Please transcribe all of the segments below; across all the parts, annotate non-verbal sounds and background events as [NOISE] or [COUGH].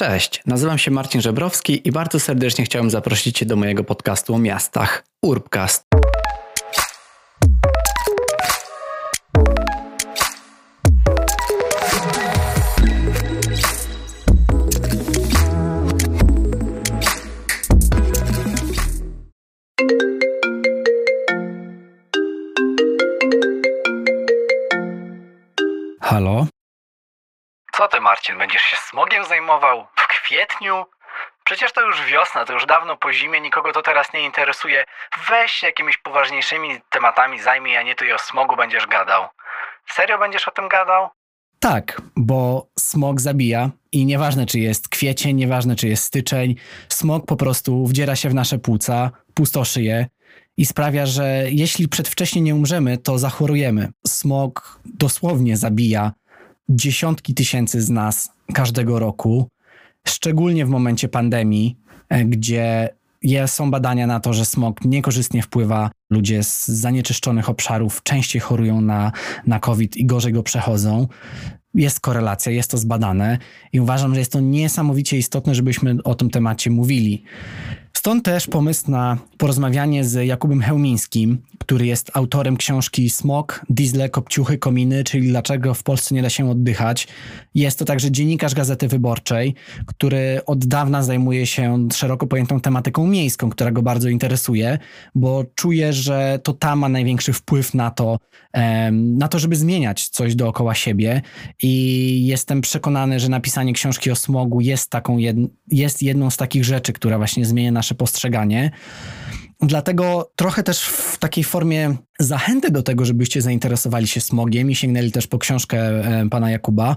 Cześć, nazywam się Marcin Żebrowski i bardzo serdecznie chciałem zaprosić Cię do mojego podcastu o miastach Urbcast. Ty, Marcin, będziesz się smogiem zajmował? W kwietniu? Przecież to już wiosna, to już dawno po zimie, nikogo to teraz nie interesuje. Weź się jakimiś poważniejszymi tematami zajmij, a nie i o smogu będziesz gadał. Serio będziesz o tym gadał? Tak, bo smog zabija i nieważne czy jest kwiecień, nieważne czy jest styczeń, smog po prostu wdziera się w nasze płuca, pustoszy je i sprawia, że jeśli przedwcześnie nie umrzemy, to zachorujemy. Smog dosłownie zabija dziesiątki tysięcy z nas każdego roku, szczególnie w momencie pandemii, e, gdzie są badania na to, że smog niekorzystnie wpływa. Ludzie z zanieczyszczonych obszarów częściej chorują na, na COVID i gorzej go przechodzą. Jest korelacja, jest to zbadane i uważam, że jest to niesamowicie istotne, żebyśmy o tym temacie mówili. Stąd też pomysł na porozmawianie z Jakubem Hełmińskim, który jest autorem książki Smog, Diesle, Kopciuchy, Kominy, czyli Dlaczego w Polsce nie da się oddychać. Jest to także dziennikarz Gazety Wyborczej, który od dawna zajmuje się szeroko pojętą tematyką miejską, która go bardzo interesuje, bo czuje, że to ta ma największy wpływ na to, na to, żeby zmieniać coś dookoła siebie i jestem przekonany, że napisanie książki o smogu jest taką, jest jedną z takich rzeczy, która właśnie zmienia nasze postrzeganie. Dlatego trochę też w takiej formie zachęty do tego, żebyście zainteresowali się smogiem i sięgnęli też po książkę e, pana Jakuba.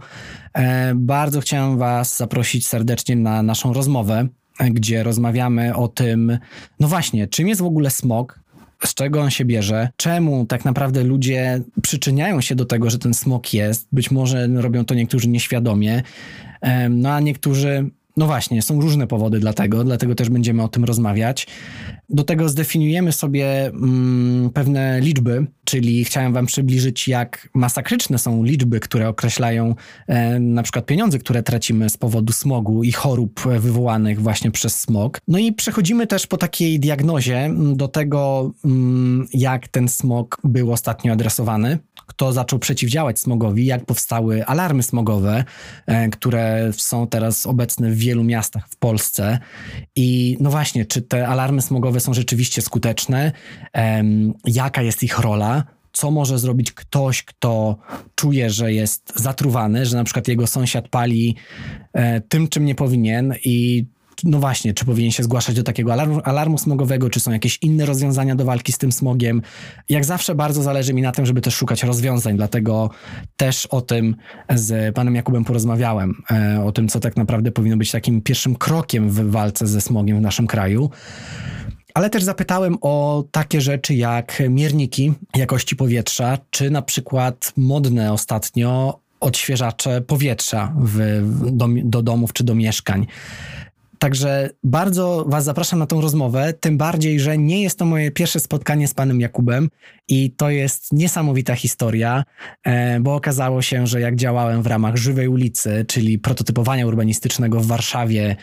E, bardzo chciałem was zaprosić serdecznie na naszą rozmowę, e, gdzie rozmawiamy o tym, no właśnie, czym jest w ogóle smog, z czego on się bierze, czemu tak naprawdę ludzie przyczyniają się do tego, że ten smog jest. Być może robią to niektórzy nieświadomie, no a niektórzy no właśnie, są różne powody dlatego, dlatego też będziemy o tym rozmawiać. Do tego zdefiniujemy sobie mm, pewne liczby, czyli chciałem Wam przybliżyć, jak masakryczne są liczby, które określają e, na przykład pieniądze, które tracimy z powodu smogu i chorób wywołanych właśnie przez smog. No i przechodzimy też po takiej diagnozie mm, do tego, mm, jak ten smog był ostatnio adresowany, kto zaczął przeciwdziałać smogowi, jak powstały alarmy smogowe, e, które są teraz obecne w wielu miastach w Polsce. I no właśnie, czy te alarmy smogowe są rzeczywiście skuteczne? Jaka jest ich rola? co może zrobić ktoś, kto czuje, że jest zatruwany, że na przykład jego sąsiad pali e, tym, czym nie powinien i no właśnie, czy powinien się zgłaszać do takiego alarmu, alarmu smogowego, czy są jakieś inne rozwiązania do walki z tym smogiem. Jak zawsze bardzo zależy mi na tym, żeby też szukać rozwiązań, dlatego też o tym z panem Jakubem porozmawiałem, e, o tym, co tak naprawdę powinno być takim pierwszym krokiem w walce ze smogiem w naszym kraju. Ale też zapytałem o takie rzeczy jak mierniki jakości powietrza, czy na przykład modne ostatnio odświeżacze powietrza w, do, do domów czy do mieszkań. Także bardzo Was zapraszam na tą rozmowę, tym bardziej, że nie jest to moje pierwsze spotkanie z panem Jakubem i to jest niesamowita historia, e, bo okazało się, że jak działałem w ramach Żywej Ulicy, czyli prototypowania urbanistycznego w Warszawie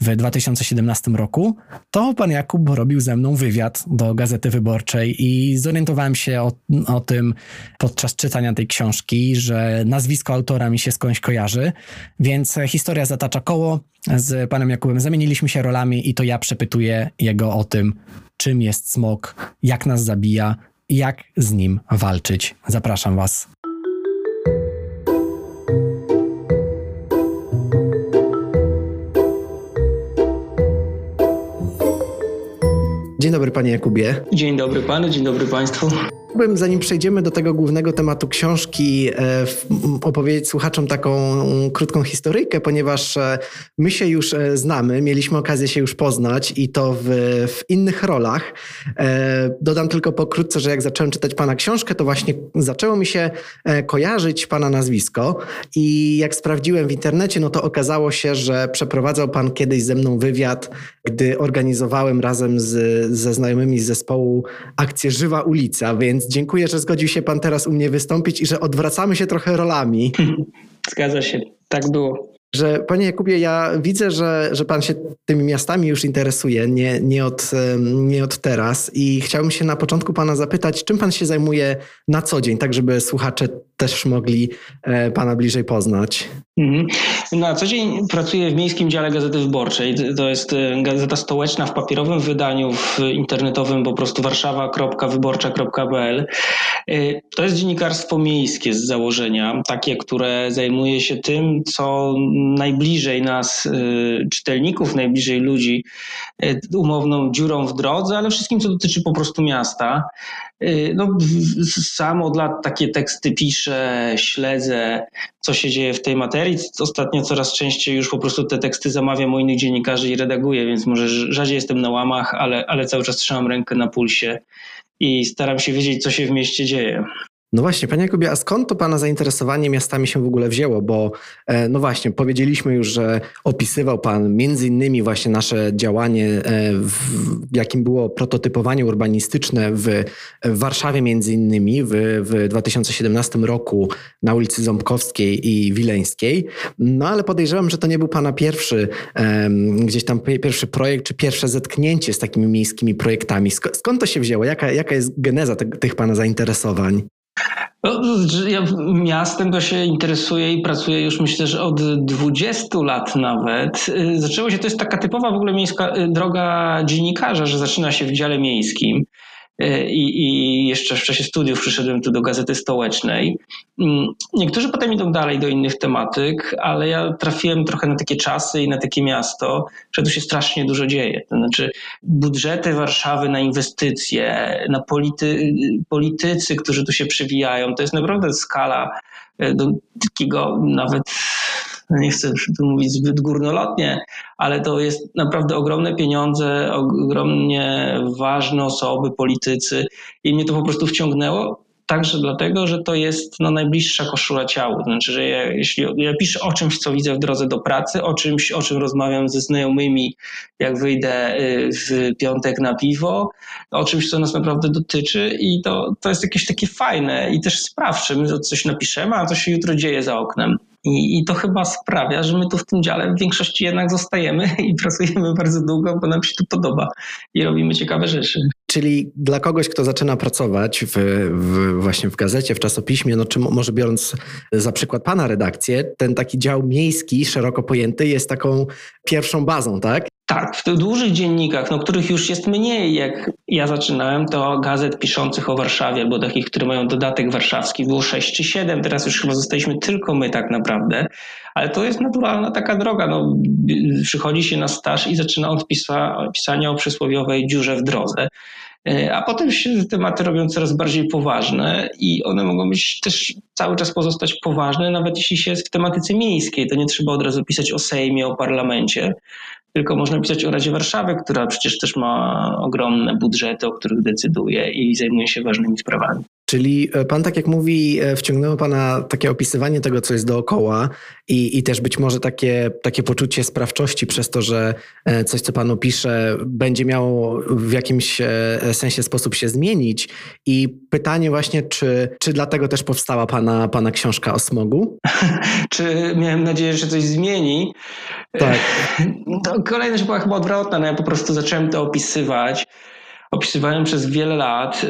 w 2017 roku, to pan Jakub robił ze mną wywiad do Gazety Wyborczej i zorientowałem się o, o tym podczas czytania tej książki, że nazwisko autora mi się skądś kojarzy, więc historia zatacza koło. Z panem Jakubem zamieniliśmy się rolami i to ja przepytuję jego o tym, czym jest smog, jak nas zabija jak z nim walczyć. Zapraszam was. Dzień dobry, panie Jakubie. Dzień dobry panu, dzień dobry państwu chciałbym, zanim przejdziemy do tego głównego tematu książki, e, opowiedzieć słuchaczom taką krótką historyjkę, ponieważ e, my się już e, znamy, mieliśmy okazję się już poznać i to w, w innych rolach. Dodam tylko pokrótce, że jak zacząłem czytać pana książkę, to właśnie zaczęło mi się kojarzyć pana nazwisko i jak sprawdziłem w internecie, no to okazało się, że przeprowadzał pan kiedyś ze mną wywiad, gdy organizowałem razem z, ze znajomymi z zespołu akcję Żywa Ulica, więc dziękuję, że zgodził się Pan teraz u mnie wystąpić i że odwracamy się trochę rolami. [LAUGHS] Zgadza się, tak było. Że panie Jakubie, ja widzę, że, że pan się tymi miastami już interesuje, nie, nie, od, nie od teraz i chciałbym się na początku pana zapytać, czym pan się zajmuje na co dzień, tak żeby słuchacze też mogli e, pana bliżej poznać. Mhm. Na co dzień pracuję w Miejskim Dziale Gazety Wyborczej. To jest e, gazeta stołeczna w papierowym wydaniu, w internetowym po prostu warszawa.wyborcza.pl. E, to jest dziennikarstwo miejskie z założenia, takie, które zajmuje się tym, co najbliżej nas, y, czytelników, najbliżej ludzi, y, umowną dziurą w drodze, ale wszystkim, co dotyczy po prostu miasta. Y, no, sam od lat takie teksty piszę, śledzę, co się dzieje w tej materii. Ostatnio coraz częściej już po prostu te teksty zamawiam u innych dziennikarzy i redaguję, więc może rzadziej jestem na łamach, ale, ale cały czas trzymam rękę na pulsie i staram się wiedzieć, co się w mieście dzieje. No właśnie, panie Jakubie, a skąd to pana zainteresowanie miastami się w ogóle wzięło? Bo e, no właśnie, powiedzieliśmy już, że opisywał pan między innymi właśnie nasze działanie, e, jakim było prototypowanie urbanistyczne w, Warszawie między innymi w, w 2017 roku na ulicy Ząbkowskiej i Wileńskiej. No ale podejrzewam, że to nie był pana pierwszy gdzieś tam pierwszy projekt, czy pierwsze zetknięcie z takimi miejskimi projektami. Skąd to się wzięło? Jaka, jaka jest geneza tych pana zainteresowań? No, ja miastem to się interesuję i pracuję już myślę, że od 20 lat nawet. Zaczęło się, to jest taka typowa w ogóle miejska droga dziennikarza, że zaczyna się w dziale miejskim. E, i, i jeszcze w czasie studiów przyszedłem tu do Gazety Stołecznej. Mm, niektórzy potem idą dalej do innych tematyk, ale ja trafiłem trochę na takie czasy i na takie miasto, że tu się strasznie dużo dzieje. To znaczy budżety Warszawy na inwestycje, na polity, politycy, którzy tu się przewijają, to jest naprawdę skala e, do takiego nawet nie chcę tu mówić zbyt górnolotnie, ale to jest naprawdę ogromne pieniądze, ogromnie ważne osoby, politycy i mnie to po prostu wciągnęło. Także dlatego, że to jest no, najbliższa koszula ciału. Znaczy, że ja, jeśli ja piszę o czymś, co widzę w drodze do pracy, o czymś, o czym rozmawiam ze znajomymi, jak wyjdę y, w piątek na piwo, o czymś, co nas naprawdę dotyczy i to, to jest jakieś takie fajne i też sprawcze. My coś napiszemy, a co się jutro dzieje za oknem. I, I, to chyba sprawia, że my tu w tym dziale w większości jednak zostajemy [LAUGHS] i pracujemy bardzo długo, bo nam się tu podoba i robimy ciekawe rzeczy. Czyli dla kogoś, kto zaczyna pracować w, w, właśnie w gazecie, w czasopiśmie, no czy może biorąc za przykład pana redakcję, ten taki dział miejski, szeroko pojęty, jest taką pierwszą bazą, tak? Tak, w tych dużych dziennikach, no, których już jest mniej, jak ja zaczynałem, to gazet piszących o Warszawie, albo takich, które mają dodatek warszawski, było 6 czy 7, teraz już chyba zostaliśmy tylko my tak naprawdę, ale to jest naturalna taka droga, no, przychodzi się na staż i zaczyna od pisa, pisania o przysłowiowej dziurze w drodze. E, a potem się tematy robią coraz bardziej poważne i one mogą być też cały czas pozostać poważne, nawet jeśli się jest w tematyce miejskiej. To nie trzeba od razu pisać o Sejmie, o parlamencie, tylko można pisać o Radzie Warszawy, która przecież też ma ogromne budżety, o których decyduje i zajmuje się ważnymi sprawami. Czyli e, pan, tak jak mówi, e, wciągnęło pana takie opisywanie tego, co jest dookoła i, i też być może takie, takie poczucie sprawczości przez to, że e, coś, co panu pisze, będzie miało w jakimś sensie sposób się zmienić. I pytanie właśnie, czy, czy dlatego też powstała pana, pana książka o smogu? [LAUGHS] czy miałem nadzieję, że coś zmieni? Tak. [LAUGHS] To kolejna rzecz była chyba odwrotna. No ja po prostu zacząłem to opisywać opisywałem przez wiele lat,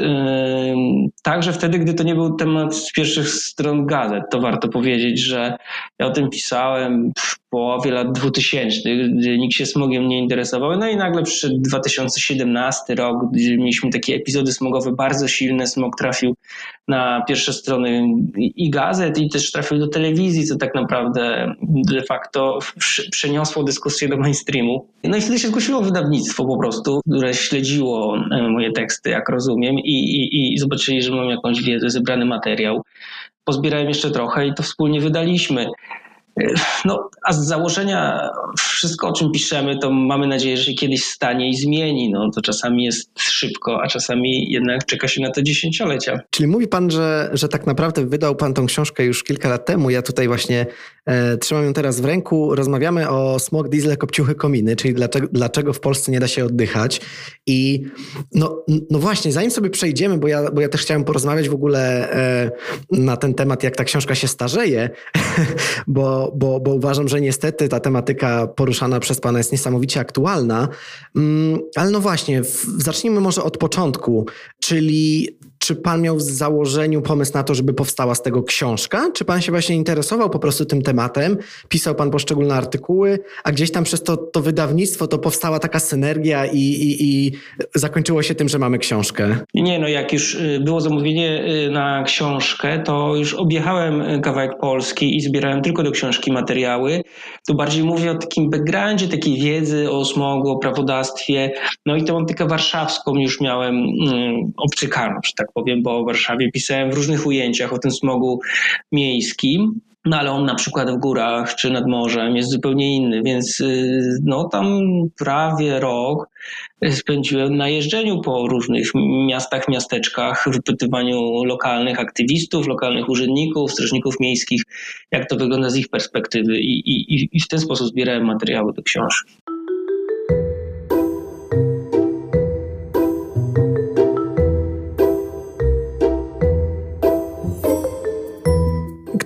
także wtedy, gdy to nie był temat z pierwszych stron gazet. To warto powiedzieć, że ja o tym pisałem połowie lat 2000, gdy nikt się smogiem nie interesował. No i nagle przyszedł 2017 rok, gdzie mieliśmy takie epizody smogowe bardzo silne. Smog trafił na pierwsze strony i gazet, i też trafił do telewizji, co tak naprawdę de facto przeniosło dyskusję do mainstreamu. No i wtedy się zgłosiło wydawnictwo po prostu, które śledziło e, moje teksty, jak rozumiem, i, i, i zobaczyli, że mam jakąś wiedzę, zebrany materiał. Pozbierałem jeszcze trochę i to wspólnie wydaliśmy. No, a z założenia wszystko, o czym piszemy, to mamy nadzieję, że się kiedyś stanie i zmieni. No, to czasami jest szybko, a czasami jednak czeka się na to dziesięciolecia. Czyli mówi pan, że, że tak naprawdę wydał pan tą książkę już kilka lat temu. Ja tutaj właśnie e, trzymam ją teraz w ręku. Rozmawiamy o smog, diesle, kopciuchy, kominy, czyli dlaczego, dlaczego w Polsce nie da się oddychać. I no, no właśnie, zanim sobie przejdziemy, bo ja, bo ja też chciałem porozmawiać w ogóle e, na ten temat, jak ta książka się starzeje, [LAUGHS] bo, bo, bo uważam, że niestety ta tematyka poruszana przez pana jest niesamowicie aktualna. Mm, ale no właśnie, zacznijmy może od początku, czyli czy pan miał w założeniu pomysł na to, żeby powstała z tego książka? Czy pan się właśnie interesował po prostu tym tematem? Pisał pan poszczególne artykuły, a gdzieś tam przez to, to wydawnictwo to powstała taka synergia i, i, i zakończyło się tym, że mamy książkę? Nie, no jak już y, było zamówienie y, na książkę, to już objechałem y, kawałek Polski i zbierałem tylko do książki materiały. Tu bardziej mówię o takim backgroundzie, takiej wiedzy o smogu, o prawodawstwie. No i tematykę warszawską już miałem um, obcykaną, że tak powiem, bo o Warszawie pisałem w różnych ujęciach o tym smogu miejskim. No ale on na przykład w górach czy nad morzem jest zupełnie inny, więc y, no tam prawie rok spędziłem na jeżdżeniu po różnych miastach, miasteczkach, wypytywaniu lokalnych aktywistów, lokalnych urzędników, strażników miejskich, jak to wygląda z ich perspektywy i, i, i w ten sposób zbierałem materiały do książki.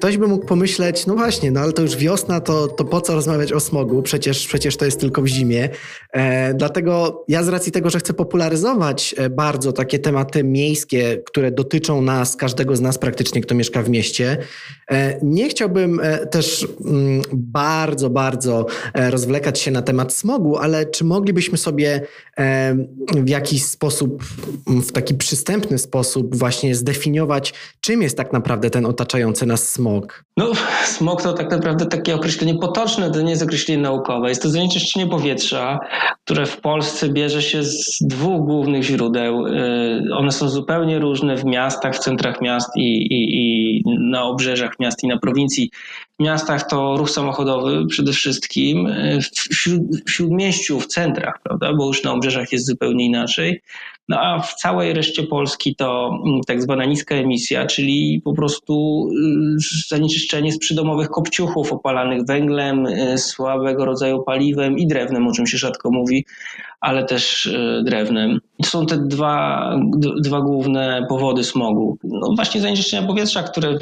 Ktoś by mógł pomyśleć, no właśnie, no ale to już wiosna, to, to po co rozmawiać o smogu? Przecież, przecież to jest tylko w zimie. E, dlatego ja z racji tego, że chcę popularyzować e, bardzo takie tematy miejskie, które dotyczą nas, każdego z nas praktycznie, kto mieszka w mieście, e, nie chciałbym e, też mm, bardzo, bardzo e, rozwlekać się na temat smogu, ale czy moglibyśmy sobie e, w jakiś sposób, w taki przystępny sposób właśnie zdefiniować, czym jest tak naprawdę ten otaczający nas smog? Smog? No, smog to tak naprawdę takie określenie potoczne, to nie jest określenie naukowe. Jest to zanieczyszczenie powietrza, które w Polsce bierze się z dwóch głównych źródeł. Y, one są zupełnie różne w miastach, w centrach miast i, i, i na obrzeżach miast i na prowincji. W miastach to ruch samochodowy przede wszystkim, y, w, śród, w śródmieściu, w centrach, prawda? bo już na obrzeżach jest zupełnie inaczej. No a w całej reszcie Polski to mm, tak zwana niska emisja, czyli po prostu y, zanieczyszczenie z przydomowych kopciuchów opalanych węglem, y, słabego rodzaju paliwem i drewnem, o czym się rzadko mówi, ale też y, drewnem. To są te dwa, dwa główne powody smogu. No właśnie zanieczyszczenia powietrza, które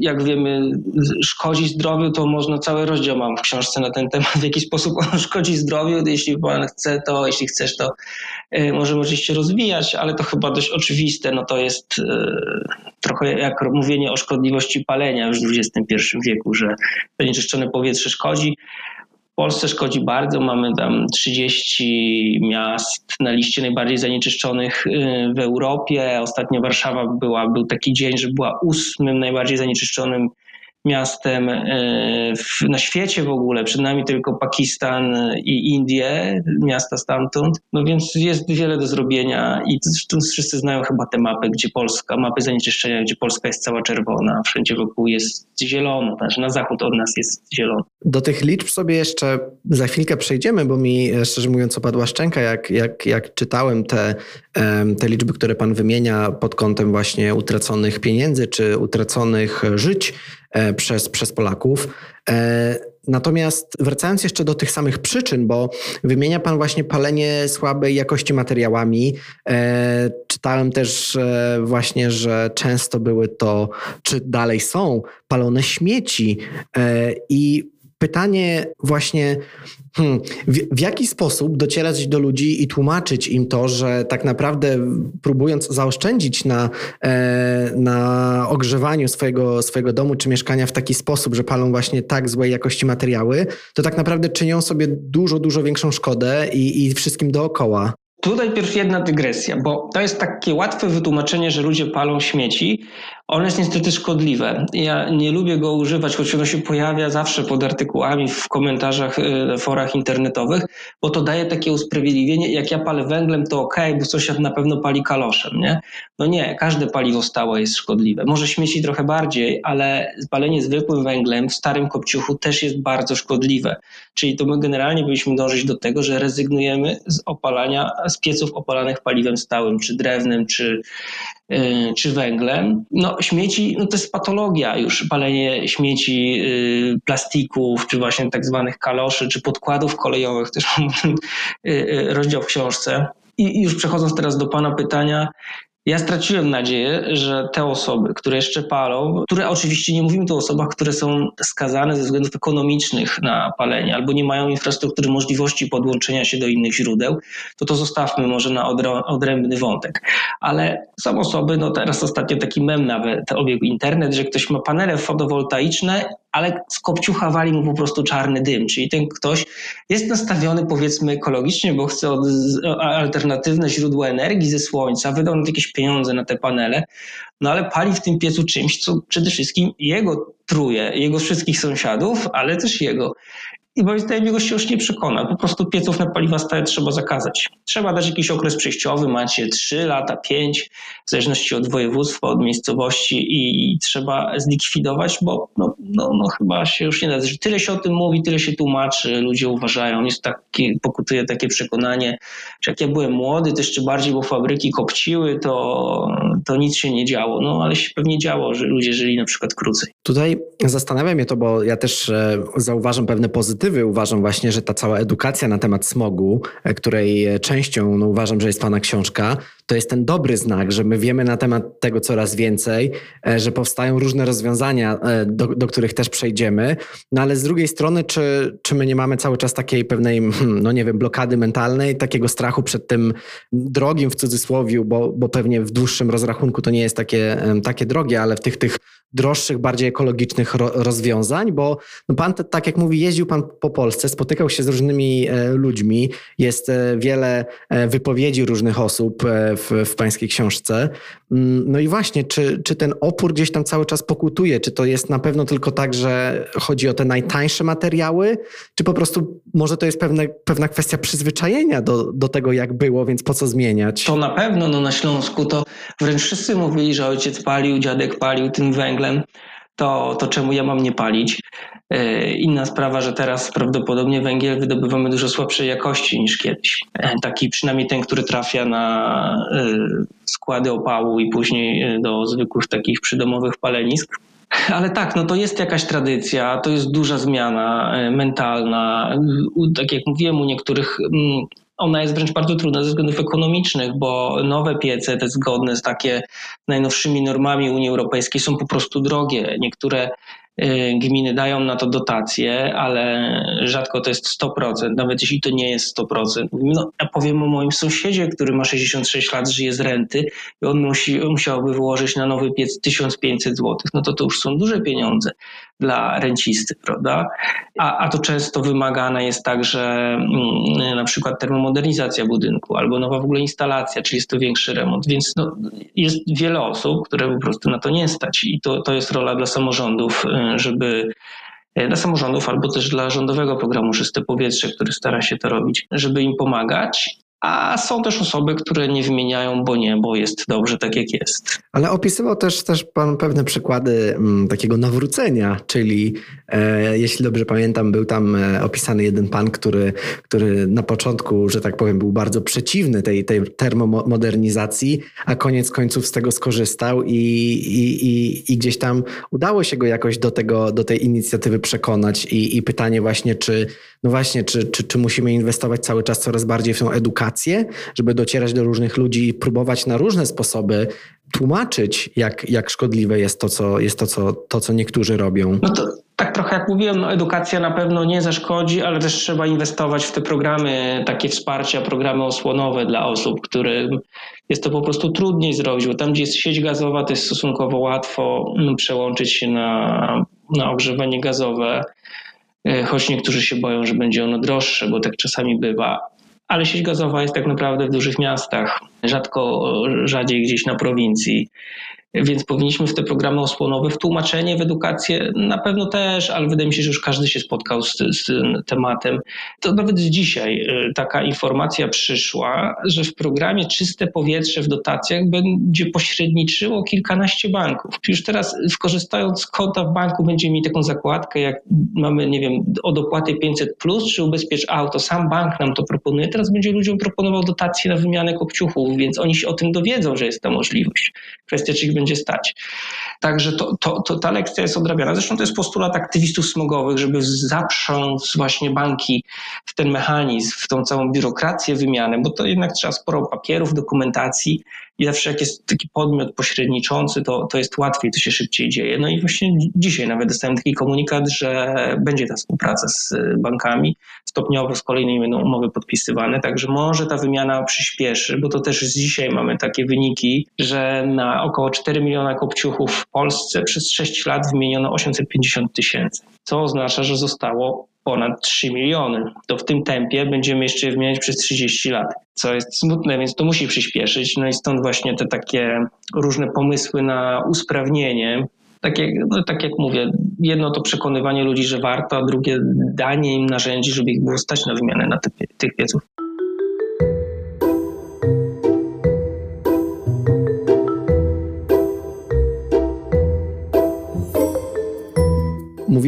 jak wiemy szkodzi zdrowiu, to można cały rozdział mam w książce na ten temat, w jaki sposób on [LAUGHS] szkodzi zdrowiu. Jeśli pan chce to, jeśli chcesz to y, możemy oczywiście rozwijać, ale to chyba dość oczywiste. No to jest y, trochę jak mówienie o szkodliwości palenia już w XXI wieku, że zanieczyszczone powietrze szkodzi. Polsce szkodzi bardzo. Mamy tam 30 miast na liście najbardziej zanieczyszczonych y, w Europie. Ostatnio Warszawa była, był taki dzień, że była ósmym najbardziej zanieczyszczonym miastem e, na świecie w ogóle. Przed nami tylko Pakistan i Indie, miasta stamtąd. No więc jest wiele do zrobienia i zresztą wszyscy znają chyba te mapy, gdzie Polska, mapy zanieczyszczenia, gdzie Polska jest cała czerwona, wszędzie wokół jest zielono, znaczy na zachód od nas jest zielono. Do tych liczb sobie jeszcze za chwilkę przejdziemy, bo mi szczerze mówiąc opadła szczęka, jak, jak, jak czytałem te, te liczby, które pan wymienia pod kątem właśnie utraconych pieniędzy czy utraconych żyć E, przez, przez Polaków. E, natomiast wracając jeszcze do tych samych przyczyn, bo wymienia Pan właśnie palenie słabej jakości materiałami. E, czytałem też właśnie, że często były to, czy dalej są, palone śmieci. I pytanie właśnie, hmm, w, w, jaki sposób docierać do ludzi i tłumaczyć im to, że tak naprawdę próbując zaoszczędzić na, e, na ogrzewaniu swojego, swojego domu czy mieszkania w taki sposób, że palą właśnie tak złej jakości materiały, to tak naprawdę czynią sobie dużo, dużo większą szkodę i, i wszystkim dookoła. Tutaj pierwsza jedna dygresja, bo to jest takie łatwe wytłumaczenie, że ludzie palą śmieci, ono jest niestety szkodliwe. Ja nie lubię go używać, choć ono się pojawia zawsze pod artykułami w komentarzach, y, forach internetowych, bo to daje takie usprawiedliwienie, jak ja palę węglem, to ok, bo sąsiad na pewno pali kaloszem, nie? No nie, każde paliwo stałe jest szkodliwe. Może śmieci trochę bardziej, ale palenie zwykłym węglem w starym kopciuchu też jest bardzo szkodliwe. Czyli to my generalnie powinniśmy dążyć do tego, że rezygnujemy z opalania, z pieców opalanych paliwem stałym, czy drewnem, czy, yy, czy węglem. No śmieci, no to jest patologia już, palenie śmieci, yy, plastików, czy właśnie tak zwanych kaloszy, czy podkładów kolejowych, też mam yy, rozdział w książce. I już przechodząc teraz do Pana pytania, ja straciłem nadzieję, że te osoby, które jeszcze palą, które oczywiście nie mówimy tu o osobach, które są skazane ze względów ekonomicznych na palenie albo nie mają infrastruktury, możliwości podłączenia się do innych źródeł, to to zostawmy może na odrębny wątek. Ale są osoby, no teraz ostatnio taki mem nawet obiegł internet, że ktoś ma panele fotowoltaiczne ale z kopciucha wali mu po prostu czarny dym. Czyli ten ktoś jest nastawiony powiedzmy ekologicznie, bo chce od, alternatywne źródła energii ze słońca, wydał jakieś pieniądze na te panele, no ale pali w tym piecu czymś, co przede wszystkim jego truje, jego wszystkich sąsiadów, ale też jego. I moim zdaniem jego się już nie przekona. Po prostu pieców na paliwa stałe trzeba zakazać. Trzeba dać jakiś okres przejściowy, macie 3 lata, 5, w zależności od województwa, od miejscowości i trzeba zlikwidować, bo no, no, no chyba się już nie da. Tyle się o tym mówi, tyle się tłumaczy, ludzie uważają. Jest taki, pokutuje takie przekonanie, że jak ja byłem młody, to jeszcze bardziej, bo fabryki kopciły, to, to nic się nie działo. No ale się pewnie działo, że ludzie żyli na przykład krócej. Tutaj zastanawia mnie to, bo ja też e, zauważam pewne pozytywy perspektywy. Uważam właśnie, że ta cała edukacja na temat smogu, e, której e, częścią no, uważam, że jest Pana książka, to jest ten dobry znak, że my wiemy na temat tego coraz więcej, e, że powstają różne rozwiązania, do, do których też przejdziemy. No ale z drugiej strony, czy, czy my nie mamy cały czas takiej pewnej, hmm, no nie wiem, blokady mentalnej, takiego strachu przed tym drogim w cudzysłowie, bo, bo pewnie w dłuższym rozrachunku to nie jest takie, takie drogie, ale w tych, tych droższych, bardziej ekologicznych ro, rozwiązań, bo no pan, tak jak mówi, jeździł pan po Polsce, spotykał się z różnymi e, ludźmi, jest e, wiele e, wypowiedzi różnych osób w, w pańskiej książce. Mm, no i właśnie, czy, czy ten opór gdzieś tam cały czas pokutuje? Czy to jest na pewno tylko tak, że chodzi o te najtańsze materiały, czy po prostu może to jest pewne, pewna kwestia przyzwyczajenia do, do tego, jak było, więc po co zmieniać? To na pewno, no na Śląsku to wręcz wszyscy mówili, że ojciec palił, dziadek palił tym węglem, to, to czemu ja mam nie palić? E, inna sprawa, że teraz prawdopodobnie węgiel wydobywamy dużo słabszej jakości niż kiedyś. E, taki przynajmniej ten, który trafia na e, składy opału i później do zwykłych takich przydomowych palenisk. Ale tak, no to jest jakaś tradycja, to jest duża zmiana mentalna. Tak jak mówiłem, u niektórych mm, ona jest wręcz bardzo trudna ze względów ekonomicznych, bo nowe piece, te zgodne z takie najnowszymi normami Unii Europejskiej są po prostu drogie. Niektóre Y, gminy dają na to dotacje, ale rzadko to jest 100%, nawet jeśli to nie jest 100%. No, ja powiem o moim sąsiedzie, który ma 66 lat, żyje z renty i on musi, musiałby wyłożyć na nowy piec 1500 zł. No to to już są duże pieniądze dla rencisty, prawda? A, a to często wymagane jest także mm, na przykład termomodernizacja budynku albo nowa w ogóle instalacja, czyli jest to większy remont, więc no, jest wiele osób, które po prostu na to nie stać i to, to jest rola dla samorządów, y, żeby y, dla samorządów albo też dla rządowego programu Czyste Powietrze, który stara się to robić, żeby im pomagać a są też osoby, które nie wymieniają, bo nie, bo jest dobrze tak jak jest. Ale opisywał też, też Pan pewne przykłady m, mm, takiego nawrócenia, czyli jeśli dobrze pamiętam, był tam e, opisany jeden pan, który, który na początku, że tak powiem, był bardzo przeciwny tej, tej termomodernizacji, a koniec końców z tego skorzystał i, i, i, i gdzieś tam udało się go jakoś do, tego, do tej inicjatywy przekonać. I, i pytanie właśnie, czy, no właśnie, czy, czy, czy musimy inwestować cały czas coraz bardziej w tą edukację, żeby docierać do różnych ludzi i próbować na różne sposoby tłumaczyć, jak, jak szkodliwe jest to, co, jest to, co, to, co niektórzy robią. No to tak trochę jak mówiłem, no edukacja na pewno nie zaszkodzi, ale też trzeba inwestować w te programy, takie wsparcia, programy osłonowe dla osób, którym jest to po prostu trudniej zrobić, bo tam, gdzie jest sieć gazowa, to jest stosunkowo łatwo mm, przełączyć się na, na ogrzewanie gazowe, e, choć niektórzy się boją, że będzie ono droższe, bo tak czasami bywa ale sieć gazowa jest tak naprawdę w dużych miastach, rzadko, rzadziej gdzieś na prowincji. Więc powinniśmy w te programy osłonowe, w tłumaczenie, w edukację na pewno też, ale wydaje mi się, że już każdy się spotkał z, z tym tematem. To nawet dzisiaj y, taka informacja przyszła, że w programie Czyste Powietrze w dotacjach będzie pośredniczyło kilkanaście banków. Już teraz korzystając z konta w banku będziemy mieli taką zakładkę, jak mamy, nie wiem, o dopłaty 500 plus, czy ubezpiecz auto. Sam bank nam to proponuje. Teraz będzie ludziom proponował dotacje na wymianę kopciuchów, więc oni się o tym dowiedzą, że jest ta możliwość. Kwestia, czy ich będzie stać. Także to, to, to ta lekcja jest odrabiana. Zresztą to jest postulat aktywistów smogowych, żeby zaprząc właśnie banki w ten mechanizm, w tą całą biurokrację wymiany, bo to jednak trzeba sporo papierów, dokumentacji i zawsze jak jest taki podmiot pośredniczący, to, to jest łatwiej, to się szybciej dzieje. No i właśnie dzisiaj nawet dostałem taki komunikat, że będzie ta współpraca z bankami. Stopniowo z kolejnymi będą umowy podpisywane, także może ta wymiana przyspieszy, bo to też z dzisiaj mamy takie wyniki, że na około 4 miliona kopciuchów w Polsce przez 6 lat wymieniono 850 tysięcy, co oznacza, że zostało ponad 3 miliony. To w tym tempie będziemy jeszcze je wymieniać przez 30 lat, co jest smutne, więc to musi przyspieszyć. No i stąd właśnie te takie różne pomysły na usprawnienie. Tak jak, no tak jak mówię, jedno to przekonywanie ludzi, że warto, a drugie danie im narzędzi, żeby ich było stać na wymianę na tych pieców.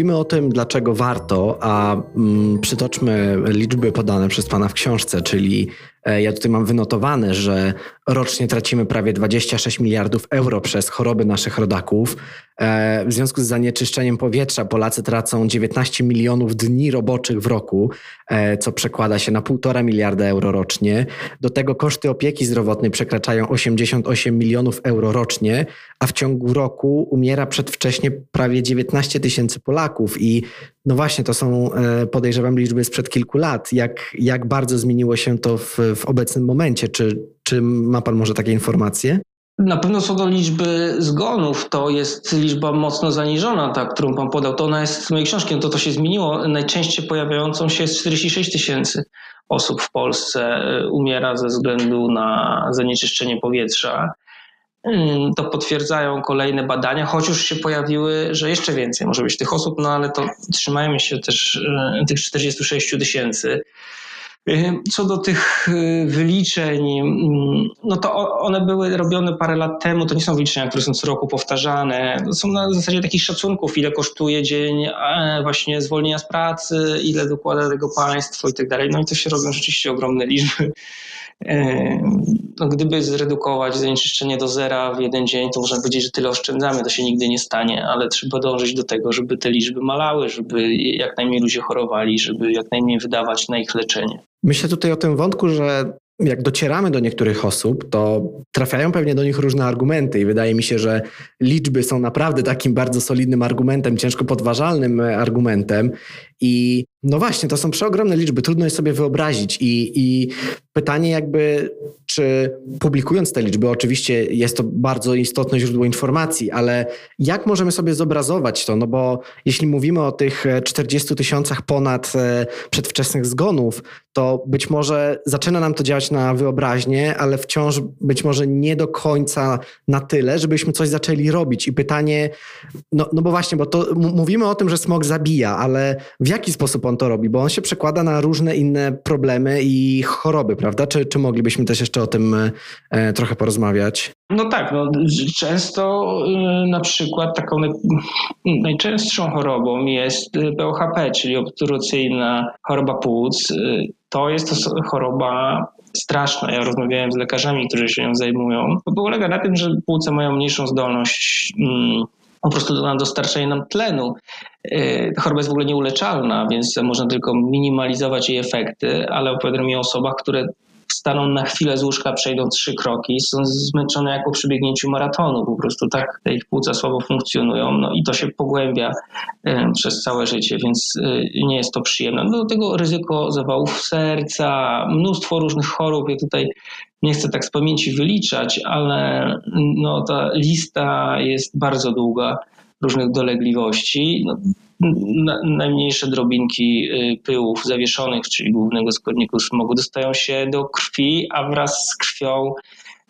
Mówimy o tym, dlaczego warto, a mm, przytoczmy liczby podane przez Pana w książce, czyli ja tutaj mam wynotowane, że rocznie tracimy prawie 26 miliardów euro przez choroby naszych rodaków. E, w związku z zanieczyszczeniem powietrza Polacy tracą 19 milionów dni roboczych w roku, e, co przekłada się na 1,5 miliarda euro rocznie. Do tego koszty opieki zdrowotnej przekraczają 88 milionów euro rocznie, a w ciągu roku umiera przedwcześnie prawie 19 tysięcy Polaków i no właśnie, to są, e, podejrzewam, liczby sprzed kilku lat. Jak, jak bardzo zmieniło się to w, w obecnym momencie? Czy, czy ma Pan może takie informacje? Na pewno co do liczby zgonów, to jest liczba mocno zaniżona, ta, którą Pan podał. To ona jest z mojej książki, no to to się zmieniło. Najczęściej pojawiającą się jest 46 tysięcy osób w Polsce e, umiera ze względu na zanieczyszczenie powietrza. Mm, to potwierdzają kolejne badania, choć już się pojawiły, że jeszcze więcej może być tych osób, no ale to trzymajmy się też e, tych 46 tysięcy. E, co do tych e, wyliczeń, no to one były robione parę lat temu, to nie są wyliczenia, które są co roku powtarzane. To są na zasadzie takich szacunków, ile kosztuje dzień właśnie zwolnienia z pracy, ile dokłada tego państwo i tak dalej. No i to się robią rzeczywiście ogromne liczby. No, gdyby zredukować zanieczyszczenie do zera w jeden dzień, to można powiedzieć, że tyle oszczędzamy, to się nigdy nie stanie, ale trzeba dążyć do tego, żeby te liczby malały, żeby jak najmniej ludzie chorowali, żeby jak najmniej wydawać na ich leczenie. Myślę tutaj o tym wątku, że jak docieramy do niektórych osób, to trafiają pewnie do nich różne argumenty i wydaje mi się, że liczby są naprawdę takim bardzo solidnym argumentem, ciężko podważalnym argumentem i no właśnie, to są przeogromne liczby, trudno je sobie wyobrazić i, i pytanie jakby, czy publikując te liczby, oczywiście jest to bardzo istotne źródło informacji, ale jak możemy sobie zobrazować to? No bo jeśli mówimy o tych 40 tysiącach ponad e, przedwczesnych zgonów, to być może zaczyna nam to działać na wyobraźnię, ale wciąż być może nie do końca na tyle, żebyśmy coś zaczęli robić. I pytanie, no, no bo właśnie, bo to mówimy o tym, że smog zabija, ale w jaki sposób on to robi? Bo on się przekłada na różne inne problemy i choroby, prawda? Czy, czy moglibyśmy też jeszcze o tym e, trochę porozmawiać? No tak, no, często y, na przykład taką najczęstszą chorobą jest POHP, czyli obturacyjna choroba płuc. To jest choroba straszna. Ja rozmawiałem z lekarzami, którzy się nią zajmują. To polega na tym, że płuca mają mniejszą zdolność mm, po prostu na dostarczenie nam tlenu. Y, ta choroba jest w ogóle nieuleczalna, więc można tylko minimalizować jej efekty, ale opowiadam mi o osobach, które wstaną na chwilę z łóżka, przejdą trzy kroki, są zmęczone jak po przebiegnięciu maratonu, po prostu tak te ich płuca słabo funkcjonują, no i to się pogłębia y, przez całe życie, więc y, nie jest to przyjemne. No do tego ryzyko zawałów serca, mnóstwo różnych chorób, ja tutaj nie chcę tak z pamięci wyliczać, ale no, ta lista jest bardzo długa różnych dolegliwości. No, na, najmniejsze drobinki y, pyłów zawieszonych, czyli głównego składniku smogu, dostają się do krwi, a wraz z krwią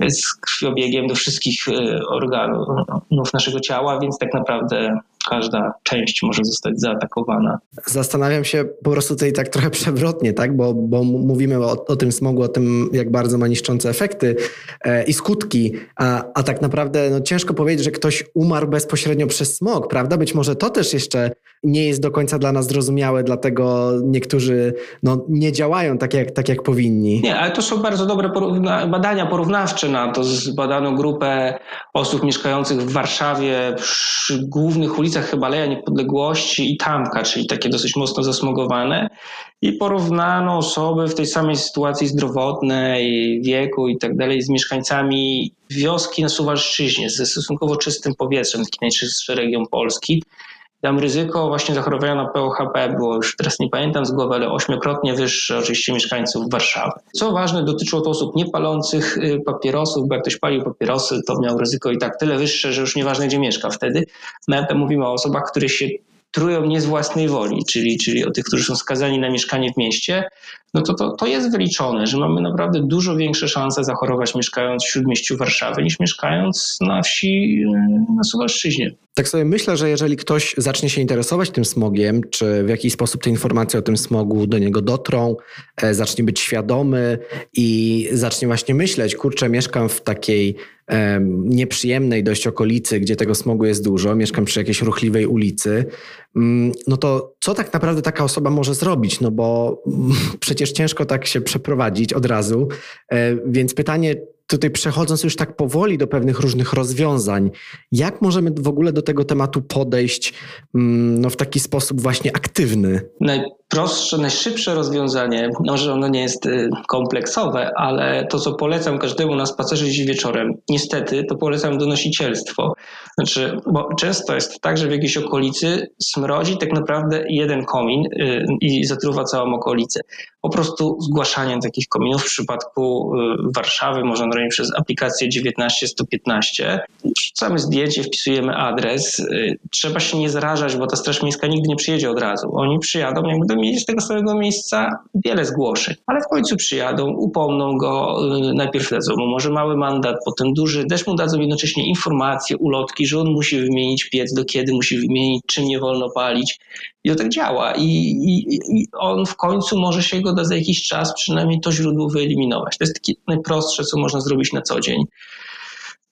z krwiobiegiem do wszystkich e, organów naszego ciała, więc tak naprawdę każda część może zostać zaatakowana. Zastanawiam się po prostu tutaj tak trochę przewrotnie, tak? bo, bo mówimy o, o tym smogu, o tym, jak bardzo ma niszczące efekty e, i skutki, a, a tak naprawdę no, ciężko powiedzieć, że ktoś umarł bezpośrednio przez smog, prawda? Być może to też jeszcze nie jest do końca dla nas zrozumiałe, dlatego niektórzy no, nie działają tak jak, tak, jak powinni. Nie, ale to są bardzo dobre porówna badania porównawcze na to. Zbadano grupę osób mieszkających w Warszawie przy głównych ulicach chyba Aleja Niepodległości i Tamka, czyli takie dosyć mocno zasmogowane i porównano osoby w tej samej sytuacji zdrowotnej, wieku i tak dalej z mieszkańcami wioski na Suwalszczyźnie ze stosunkowo czystym powietrzem, taki najczystszy region Polski. Tam ryzyko właśnie zachorowania na POHP było już teraz nie pamiętam z głowy, ale ośmiokrotnie wyższe oczywiście mieszkańców Warszawy. Co ważne, dotyczyło to osób niepalących y, papierosów, bo jak ktoś palił papierosy, to miał ryzyko i tak tyle wyższe, że już nieważne gdzie mieszka wtedy. My mówimy o osobach, które się trują nie z własnej woli, czyli, czyli o tych, którzy są skazani na mieszkanie w mieście, no to, to, to jest wyliczone, że mamy naprawdę dużo większe szanse zachorować mieszkając w śródmieściu Warszawy niż mieszkając na wsi y, na Suwalszczyźnie. Tak sobie myślę, że jeżeli ktoś zacznie się interesować tym smogiem, czy w jakiś sposób te informacje o tym smogu do niego dotrą, e, zacznie być świadomy i zacznie właśnie myśleć, kurczę, mieszkam w takiej nieprzyjemnej dość okolicy, gdzie tego smogu jest dużo, mieszkam przy jakiejś ruchliwej ulicy, mm, no to co tak naprawdę taka osoba może zrobić? No bo [LAUGHS] przecież ciężko tak się przeprowadzić od razu. E, więc pytanie, tutaj przechodząc już tak powoli do pewnych różnych rozwiązań, jak możemy w ogóle do tego tematu podejść mm, no, w taki sposób właśnie aktywny? Najprostsze, najszybsze rozwiązanie, może ono nie jest y, kompleksowe, ale to, co polecam każdemu na spacerze dziś wieczorem, niestety, to polecam donosicielstwo. Znaczy, bo często jest tak, że w jakiejś okolicy smrodzi tak naprawdę jeden komin y, i zatruwa całą okolicę. Po prostu zgłaszaniem takich kominów w przypadku y, Warszawy można robić przez aplikację 19115. Wrzucamy zdjęcie, wpisujemy adres. Y, trzeba się nie zarażać, bo ta Straż Miejska nigdy nie przyjedzie od razu. Oni przyjadą, jak będą mieli z tego samego miejsca wiele zgłoszeń, ale w końcu przyjadą, upomną go, najpierw dadzą mu może mały mandat, potem duży, też mu dadzą jednocześnie informacje, ulotki, że on musi wymienić piec, do kiedy musi wymienić, czym nie wolno palić. I to tak działa. I, i, i on w końcu może się go da za jakiś czas przynajmniej to źródło wyeliminować. To jest takie najprostsze, co można zrobić na co dzień.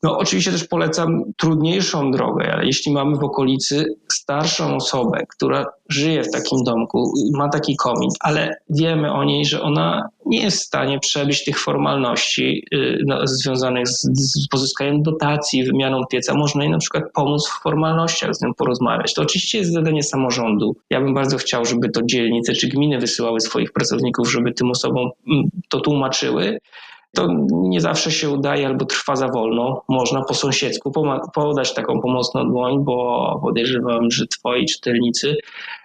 No, oczywiście też polecam trudniejszą drogę, ale jeśli mamy w okolicy starszą osobę, która żyje w takim domku, ma taki komin, ale wiemy o niej, że ona nie jest w stanie przebyć tych formalności y, no, związanych z, z pozyskaniem dotacji, wymianą pieca, można jej na przykład pomóc w formalnościach, z nią porozmawiać. To oczywiście jest zadanie samorządu. Ja bym bardzo chciał, żeby to dzielnice czy gminy wysyłały swoich pracowników, żeby tym osobom mm, to tłumaczyły. To nie zawsze się udaje albo trwa za wolno. Można po sąsiedzku podać taką pomocną dłoń, bo podejrzewam, że twoi czytelnicy,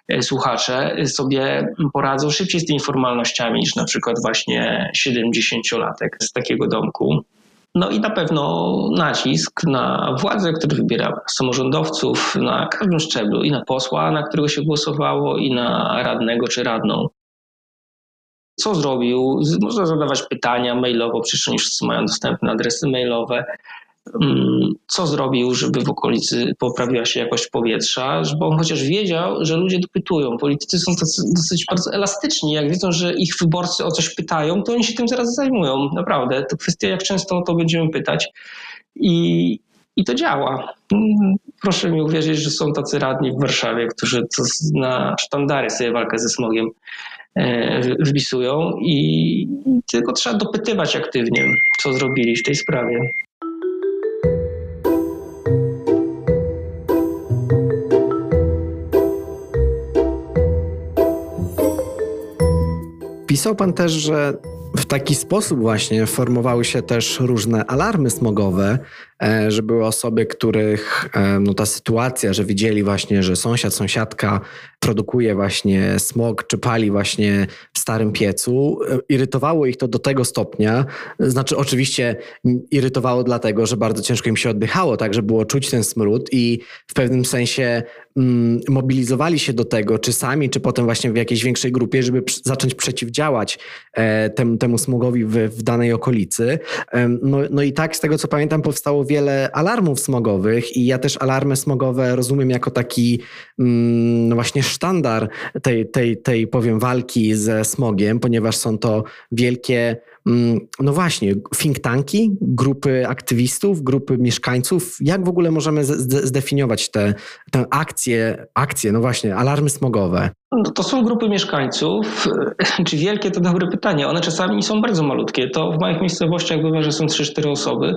e, słuchacze sobie poradzą szybciej z tymi formalnościami niż na przykład właśnie 70-latek z takiego domku. No i na pewno nacisk na władzę, który wybiera samorządowców na każdym szczeblu i na posła, na którego się głosowało, i na radnego czy radną co zrobił. Można zadawać pytania mailowo, przecież oni wszyscy mają dostępne adresy mailowe. Mm, co zrobił, żeby w okolicy poprawiła się jakość powietrza, bo on chociaż wiedział, że ludzie dopytują. Politycy są tacy, dosyć bardzo elastyczni. Jak widzą, że ich wyborcy o coś pytają, to oni się tym zaraz zajmują. Naprawdę. To kwestia, jak często o to będziemy pytać. I, i to działa. Mm, proszę mi uwierzyć, że są tacy radni w Warszawie, którzy na sztandary sobie walkę ze smogiem wpisują i tylko trzeba dopytywać aktywnie, co zrobili w tej sprawie. Pisał pan też, że w taki sposób właśnie formowały się też różne alarmy smogowe, e, że były osoby, których e, no, ta sytuacja, że widzieli właśnie, że sąsiad, sąsiadka produkuje właśnie smog, czy pali właśnie w starym piecu, e, irytowało ich to do tego stopnia, znaczy oczywiście irytowało dlatego, że bardzo ciężko im się oddychało, tak, że było czuć ten smród i w pewnym sensie mm, mobilizowali się do tego, czy sami, czy potem właśnie w jakiejś większej grupie, żeby zacząć przeciwdziałać e, temu, temu smogowi w, w danej okolicy. E, no, no i tak, z tego co pamiętam, powstało wiele alarmów smogowych i ja też alarmy smogowe rozumiem jako taki no właśnie sztandar tej, tej, tej, powiem, walki ze smogiem, ponieważ są to wielkie Mm, no właśnie, think tanki, grupy aktywistów, grupy mieszkańców. Jak w ogóle możemy zdefiniować te, te akcje, akcje, no właśnie, alarmy smogowe? No to są grupy mieszkańców. [CLEARS THROAT] Czy wielkie to dobre pytanie. One czasami są bardzo malutkie. To w małych miejscowościach bywa, że są 3-4 osoby,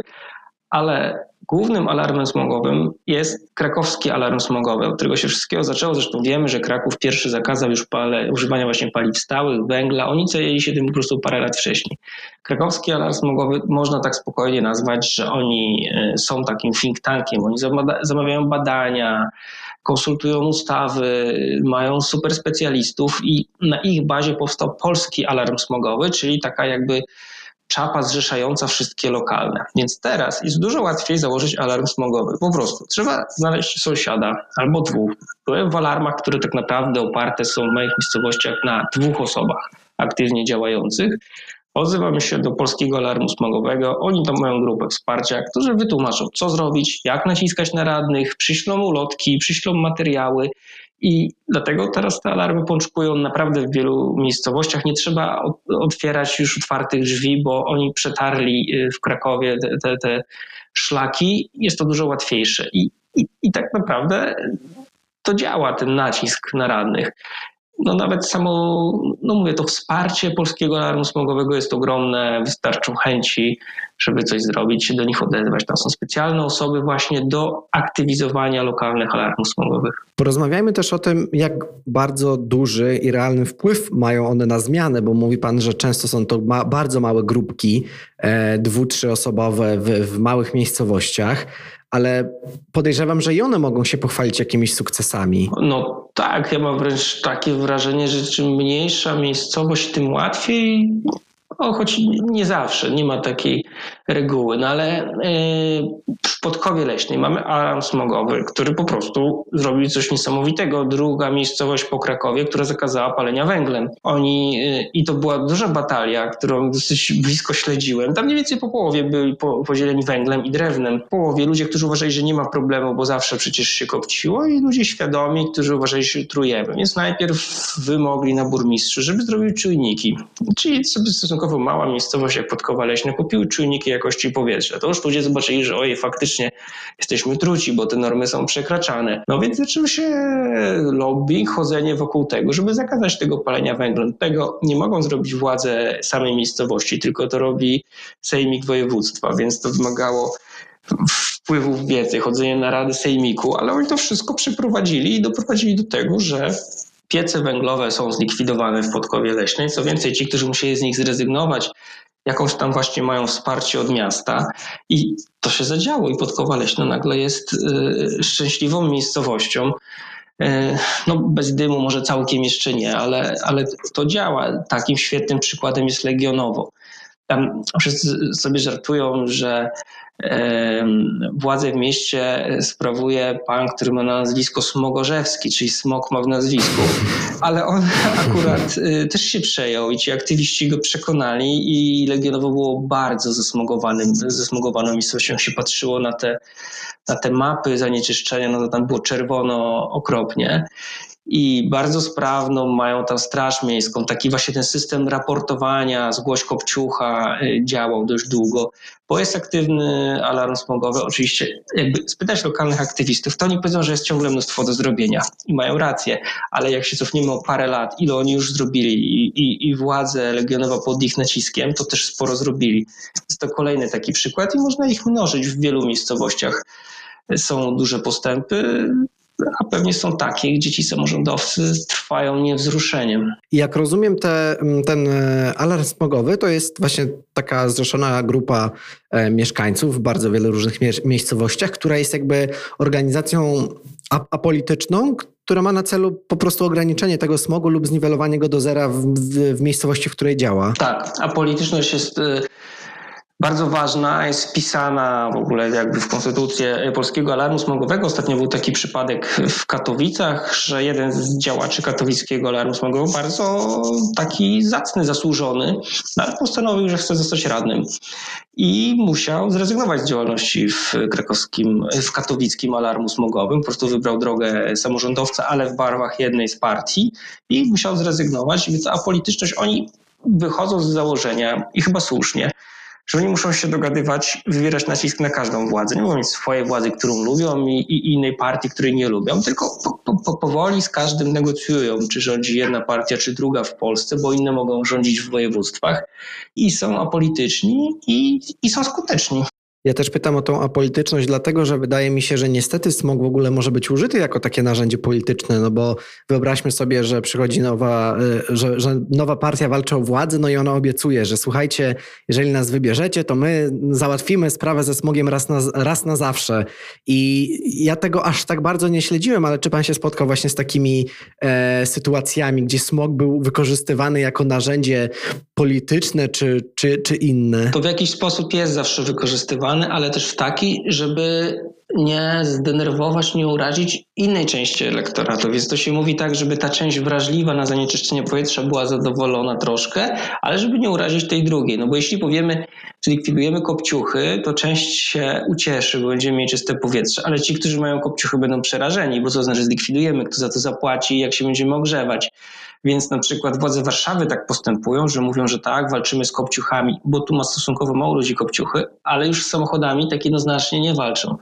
ale Głównym alarmem smogowym jest krakowski alarm smogowy, od którego się wszystkiego zaczęło. Zresztą wiemy, że Kraków pierwszy zakazał już pale, używania właśnie paliw stałych, węgla. Oni zajęli się tym po prostu parę lat wcześniej. Krakowski alarm smogowy można tak spokojnie nazwać, że oni e, są takim think tankiem. Oni zamawiają badania, konsultują ustawy, mają super specjalistów i na ich bazie powstał polski alarm smogowy, czyli taka jakby czapa zrzeszająca wszystkie lokalne. Więc teraz jest dużo łatwiej założyć alarm smogowy. Po prostu trzeba znaleźć sąsiada albo dwóch. Byłem w alarmach, które tak naprawdę oparte są w moich miejscowościach na dwóch osobach aktywnie działających. Odzywamy się do Polskiego Alarmu Smogowego. Oni tam mają grupę wsparcia, którzy wytłumaczą, co zrobić, jak naciskać na radnych, przyślą ulotki, przyślą materiały i dlatego teraz te alarmy pączkują naprawdę w wielu miejscowościach. Nie trzeba otwierać już otwartych drzwi, bo oni przetarli y, w Krakowie te, te, te szlaki. Jest to dużo łatwiejsze. I, i, I tak naprawdę to działa, ten nacisk na radnych no nawet samo, no mówię, to wsparcie polskiego alarmu smogowego jest ogromne, wystarczą chęci, żeby coś zrobić, się do nich odezwać. Tam są specjalne osoby właśnie do aktywizowania lokalnych alarmów smogowych. Porozmawiajmy też o tym, jak bardzo duży i realny wpływ mają one na zmianę, bo mówi Pan, że często są to ma bardzo małe grupki, e, dwu, trzyosobowe w, w małych miejscowościach ale podejrzewam, że i one mogą się pochwalić jakimiś sukcesami. No tak, ja mam wręcz takie wrażenie, że czym mniejsza miejscowość, tym łatwiej o, choć nie zawsze, nie ma takiej reguły, no ale e, w Podkowie Leśnej mamy alarm smogowy, który po prostu zrobił coś niesamowitego. Druga miejscowość po Krakowie, która zakazała palenia węglem. Oni, e, i to była duża batalia, którą dosyć blisko śledziłem. Tam mniej więcej po połowie byli podzieleni węglem i drewnem. W połowie ludzie, którzy uważali, że nie ma problemu, bo zawsze przecież się kopciło i ludzie świadomi, którzy uważali, że trujemy. Więc najpierw wymogli na burmistrzu, żeby zrobił czujniki. Czyli sobie stosunkowo stosunkowo mała miejscowość jak Podkowa Leśne kupiły czujniki jakości powietrza. To już ludzie zobaczyli, że ojej, faktycznie jesteśmy truci, bo te normy są przekraczane. No więc zaczął się lobbying, chodzenie wokół tego, żeby zakazać tego palenia węglem. Tego nie mogą zrobić władze samej miejscowości, tylko to robi sejmik województwa, więc to wymagało wpływów wiedzy, chodzenie na rady sejmiku, ale oni to wszystko przeprowadzili i doprowadzili do tego, że piece węglowe są zlikwidowane w Podkowie Leśnej. Co więcej, ci, którzy musieli z nich zrezygnować, jakąś tam właśnie mają wsparcie od miasta i to się zadziało i Podkowa Leśna nagle jest y, szczęśliwą miejscowością. Y, no bez dymu może całkiem jeszcze nie, ale, ale to działa. Takim świetnym przykładem jest Legionowo. Tam wszyscy sobie żartują, że władzę w mieście sprawuje pan, który ma nazwisko Smogorzewski, czyli smok ma w nazwisku, ale on [LAUGHS] akurat y, też się przejął i ci aktywiści go przekonali i Legionowo było bardzo zasmogowanym, zasmogowaną miejscowością. się patrzyło na te, na te mapy zanieczyszczenia, no to tam było czerwono okropnie i bardzo sprawną mają tam straż miejską. Taki właśnie ten system raportowania, zgłoś kopciucha y, działał dość długo, bo jest aktywny alarm smogowy. Oczywiście jakby spytać lokalnych aktywistów, to oni powiedzą, że jest ciągle mnóstwo do zrobienia i mają rację, ale jak się cofniemy o parę lat, ile oni już zrobili i, i, i władze legionowe pod ich naciskiem, to też sporo zrobili. Jest to kolejny taki przykład i można ich mnożyć w wielu miejscowościach. Są duże postępy, a pewnie są takie, gdzie ci samorządowcy trwają niewzruszeniem. Jak rozumiem, te, ten e, alarm smogowy to jest właśnie taka zrzeszona grupa e, mieszkańców w bardzo wielu różnych miejscowościach, która jest jakby organizacją apolityczną, która ma na celu po prostu ograniczenie tego smogu lub zniwelowanie go do zera w, w, w miejscowości, w której działa. Tak, a polityczność jest y, bardzo ważna, jest wpisana w ogóle jakby w konstytucję Polskiego Alarmu Smogowego. Ostatnio był taki przypadek w Katowicach, że jeden z działaczy katowickiego Alarmu Smogowego, bardzo taki zacny, zasłużony, ale postanowił, że chce zostać radnym i musiał zrezygnować z działalności w krakowskim, w katowickim alarmu smogowym. Po prostu wybrał drogę samorządowca, ale w barwach jednej z partii i musiał zrezygnować. Więc apolityczność, oni wychodzą z założenia i chyba słusznie, że oni muszą się dogadywać, wywierać nacisk na każdą władzę. Nie mogą mieć swojej władzy, którą lubią i, i innej partii, której nie lubią, tylko po, po, powoli z każdym negocjują, czy rządzi jedna partia, czy druga w Polsce, bo inne mogą rządzić w województwach i są apolityczni i, i są skuteczni. Ja też pytam o tą apolityczność, dlatego że wydaje mi się, że niestety smog w ogóle może być użyty jako takie narzędzie polityczne, no bo wyobraźmy sobie, że przychodzi nowa, y, że, że nowa partia walczy o władzę, no i ona obiecuje, że słuchajcie, jeżeli nas wybierzecie, to my załatwimy sprawę ze smogiem raz na, raz na zawsze. I ja tego aż tak bardzo nie śledziłem, ale czy pan się spotkał właśnie z takimi e, sytuacjami, gdzie smog był wykorzystywany jako narzędzie polityczne czy, czy, czy inne? To w jakiś sposób jest zawsze wykorzystywany ale też w taki, żeby nie zdenerwować, nie urazić innej części elektoratu. Więc to się mówi tak, żeby ta część wrażliwa na zanieczyszczenie powietrza była zadowolona troszkę, ale żeby nie urazić tej drugiej. No bo jeśli powiemy, że likwidujemy kopciuchy, to część się ucieszy, bo będziemy mieć czyste powietrze, ale ci, którzy mają kopciuchy będą przerażeni, bo co znaczy zlikwidujemy, kto za to zapłaci, jak się będziemy ogrzewać. Więc na przykład władze Warszawy tak postępują, że mówią, że tak, walczymy z kopciuchami, bo tu ma stosunkowo mało ludzi kopciuchy, ale już z samochodami tak jednoznacznie nie walczą.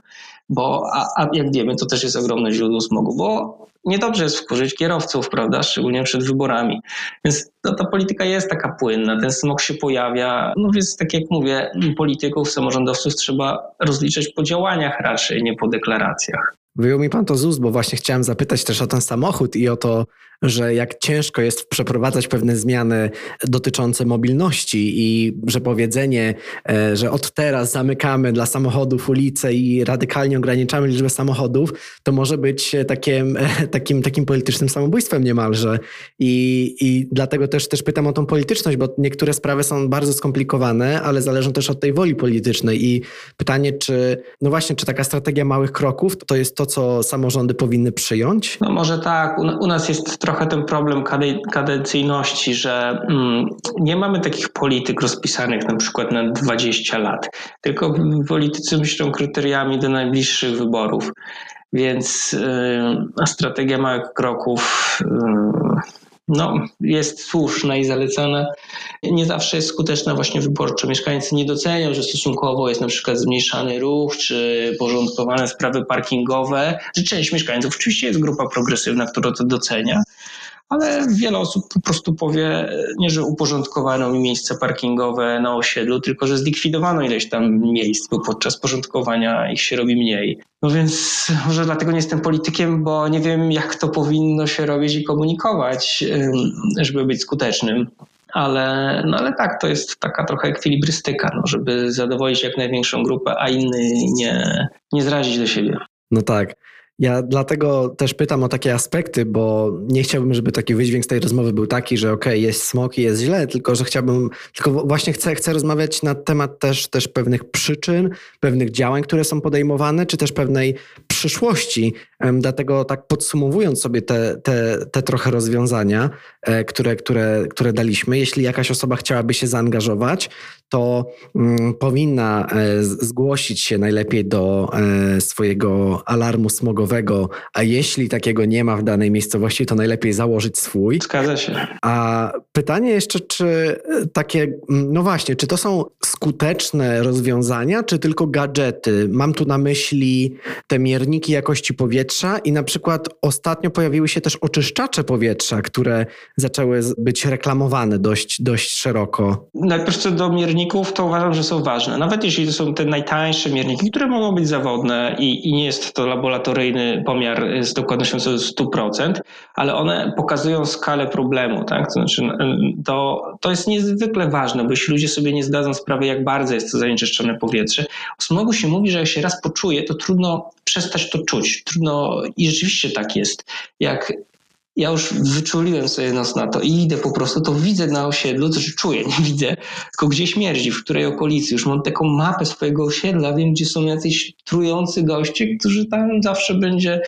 Bo, a, a jak wiemy, to też jest ogromne źródło smogu, bo niedobrze jest wkurzyć kierowców, prawda, szczególnie przed wyborami. Więc no, ta polityka jest taka płynna, ten smog się pojawia. No więc tak jak mówię, polityków, samorządowców trzeba rozliczać po działaniach raczej, nie po deklaracjach. Wyjął mi pan to z ust, bo właśnie chciałem zapytać też o ten samochód i o to, że jak ciężko jest przeprowadzać pewne zmiany dotyczące mobilności i że powiedzenie, e, że od teraz zamykamy dla samochodów ulice i radykalnie ograniczamy liczbę samochodów, to może być takim, e, takim, takim politycznym samobójstwem niemalże. I, I dlatego też, też pytam o tą polityczność, bo niektóre sprawy są bardzo skomplikowane, ale zależą też od tej woli politycznej. I pytanie, czy, no właśnie, czy taka strategia małych kroków to jest to, co samorządy powinny przyjąć? No może tak. U, u nas jest trochę ten problem kadencyjności, że mm, nie mamy takich polityk rozpisanych na przykład na 20 lat, tylko politycy myślą kryteriami do najbliższych wyborów. Więc y, strategia małych kroków y, no, jest słuszna i zalecana. Nie zawsze jest skuteczna właśnie wyborczo. Mieszkańcy nie docenią, że stosunkowo jest na przykład zmniejszany ruch, czy porządkowane sprawy parkingowe. Że część mieszkańców, oczywiście jest grupa progresywna, która to docenia, ale wiele osób po prostu powie, nie, że uporządkowano mi miejsca parkingowe na osiedlu, tylko że zlikwidowano ileś tam miejsc, bo podczas porządkowania ich się robi mniej. No więc może dlatego nie jestem politykiem, bo nie wiem, jak to powinno się robić i komunikować, żeby być skutecznym. Ale, no ale tak, to jest taka trochę ekwilibrystyka, no, żeby zadowolić jak największą grupę, a inny nie, nie zrazić do siebie. No tak. Ja dlatego też pytam o takie aspekty, bo nie chciałbym, żeby taki wydźwięk z tej rozmowy był taki, że okej, okay, jest smok i jest źle, tylko że chciałbym, tylko właśnie chcę, chcę rozmawiać na temat też, też pewnych przyczyn, pewnych działań, które są podejmowane, czy też pewnej przyszłości. Dlatego tak podsumowując sobie te, te, te trochę rozwiązania, e, które, które, które daliśmy, jeśli jakaś osoba chciałaby się zaangażować, to mm, powinna e, zgłosić się najlepiej do e, swojego alarmu smogowego, a jeśli takiego nie ma w danej miejscowości, to najlepiej założyć swój. Zgadza się. A pytanie jeszcze, czy takie, no właśnie, czy to są skuteczne rozwiązania, czy tylko gadżety? Mam tu na myśli te mierniki jakości powietrza i na przykład ostatnio pojawiły się też oczyszczacze powietrza, które zaczęły być reklamowane dość, dość szeroko. Najpierw co do mierników, to uważam, że są ważne. Nawet jeśli to są te najtańsze mierniki, które mogą być zawodne i, i nie jest to laboratoryjne kolejny pomiar z dokładnością co do 100%, ale one pokazują skalę problemu. Tak? To, znaczy, to, to jest niezwykle ważne, bo jeśli ludzie sobie nie zdadzą sprawy, jak bardzo jest to zanieczyszczone powietrze, o smogu się mówi, że jak się raz poczuje, to trudno przestać to czuć. Trudno i rzeczywiście tak jest. Jak ja już wyczuliłem sobie nos na to i idę po prostu, to widzę na osiedlu, to czuję, [LAUGHS] nie widzę, tylko gdzie śmierdzi, w której okolicy. Już mam taką mapę swojego osiedla, wiem, gdzie są jacyś trujący goście, którzy tam zawsze będzie,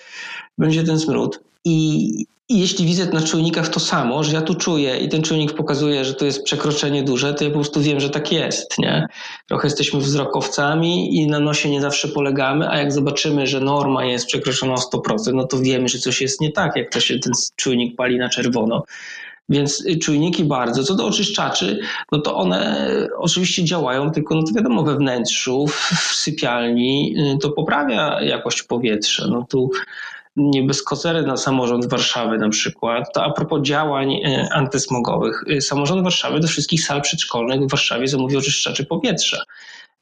będzie ten smród. I, i jeśli widzę na czujnikach to samo, że ja tu czuję i ten czujnik pokazuje, że to jest przekroczenie duże, to ja po prostu wiem, że tak jest. Nie? Trochę jesteśmy wzrokowcami i na nosie nie zawsze polegamy, a jak zobaczymy, że norma jest przekroczona o 100%, no to wiemy, że coś jest nie tak, jak to się ten czujnik pali na czerwono. Więc czujniki bardzo. Co do oczyszczaczy, no to one oczywiście działają, tylko no to wiadomo, we wnętrzu, w sypialni y, to poprawia jakość powietrza. No tu bez kozery na samorząd Warszawy na przykład, to a propos działań e, antysmogowych, e, samorząd Warszawy do wszystkich sal przedszkolnych w Warszawie zamówił oczyszczacze powietrza.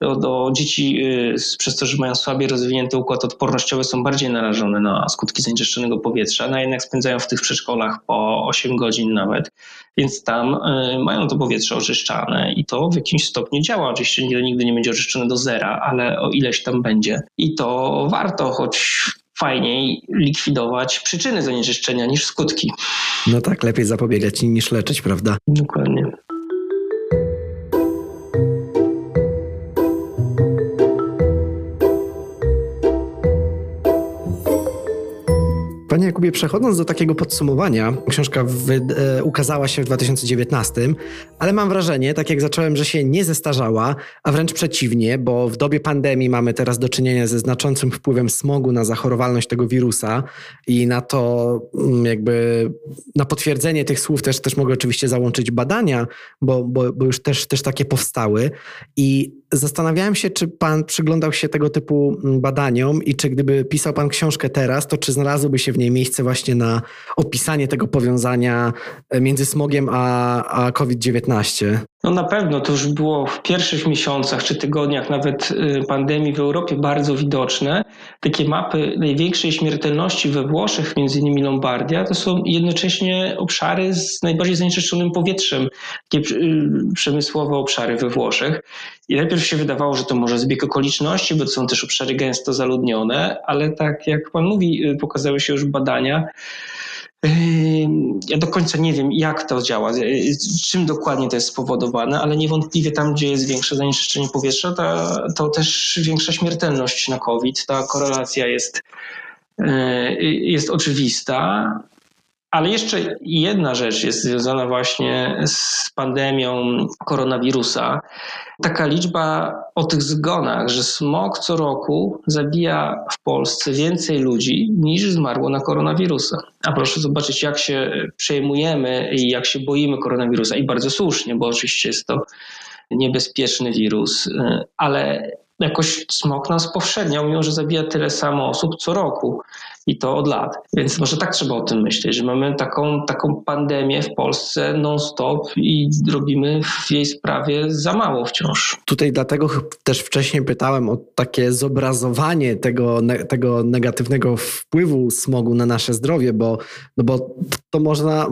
Do, do, dzieci e, przez to, że mają słabiej rozwinięty układ odpornościowy, są bardziej narażone na skutki zanieczyszczonego powietrza, no jednak spędzają w tych przedszkolach po 8 godzin nawet, więc tam mają to powietrze oczyszczane i to w jakimś stopniu działa. Oczywiście nigdy nie będzie oczyszczone do zera, ale o ileś tam będzie. I to warto, choć fajniej likwidować przyczyny zanieczyszczenia niż skutki. No tak, lepiej zapobiegać niż leczyć, prawda? Dokładnie. Panie Jakubie, przechodząc do takiego podsumowania, książka e, ukazała się w 2019, ale mam wrażenie, tak jak zacząłem, że się nie zestarzała, a wręcz przeciwnie, bo w dobie pandemii mamy teraz do czynienia ze znaczącym wpływem smogu na zachorowalność tego wirusa i na to mm, jakby na potwierdzenie tych słów też, też mogę oczywiście załączyć badania, bo, bo, bo już też, też takie powstały. I zastanawiałem się, czy pan przyglądał się tego typu mm, badaniom i czy gdyby pisał pan książkę teraz, to czy znalazłoby się w niej miejsce właśnie na opisanie tego powiązania między smogiem a, a COVID-19? No na pewno to już było w pierwszych miesiącach czy tygodniach nawet y, pandemii w Europie bardzo widoczne. Takie mapy największej śmiertelności we Włoszech, między innymi Lombardia, to są jednocześnie obszary z najbardziej zanieczyszczonym powietrzem, takie y, przemysłowe obszary we Włoszech. I najpierw się wydawało, że to może zbieg okoliczności, bo to są też obszary gęsto zaludnione, ale tak jak pan mówi, y, pokazały się już badania, ja do końca nie wiem, jak to działa, czym dokładnie to jest spowodowane, ale niewątpliwie tam, gdzie jest większe zanieczyszczenie powietrza, to, to też większa śmiertelność na COVID. Ta korelacja jest, e, jest oczywista. Ale jeszcze jedna rzecz jest związana właśnie z pandemią koronawirusa. Taka liczba o tych zgonach, że smog co roku zabija w Polsce więcej ludzi niż zmarło na koronawirusa. A proszę zobaczyć, jak się przejmujemy i jak się boimy koronawirusa. I bardzo słusznie, bo oczywiście jest to niebezpieczny wirus, ale jakoś smog nas powszedniał, mimo że zabija tyle samo osób co roku i to od lat. Więc może tak trzeba o tym myśleć, że mamy taką, taką pandemię w Polsce non-stop i robimy w jej sprawie za mało wciąż. Tutaj dlatego też wcześniej pytałem o takie zobrazowanie tego, tego negatywnego wpływu smogu na nasze zdrowie, bo, no bo to można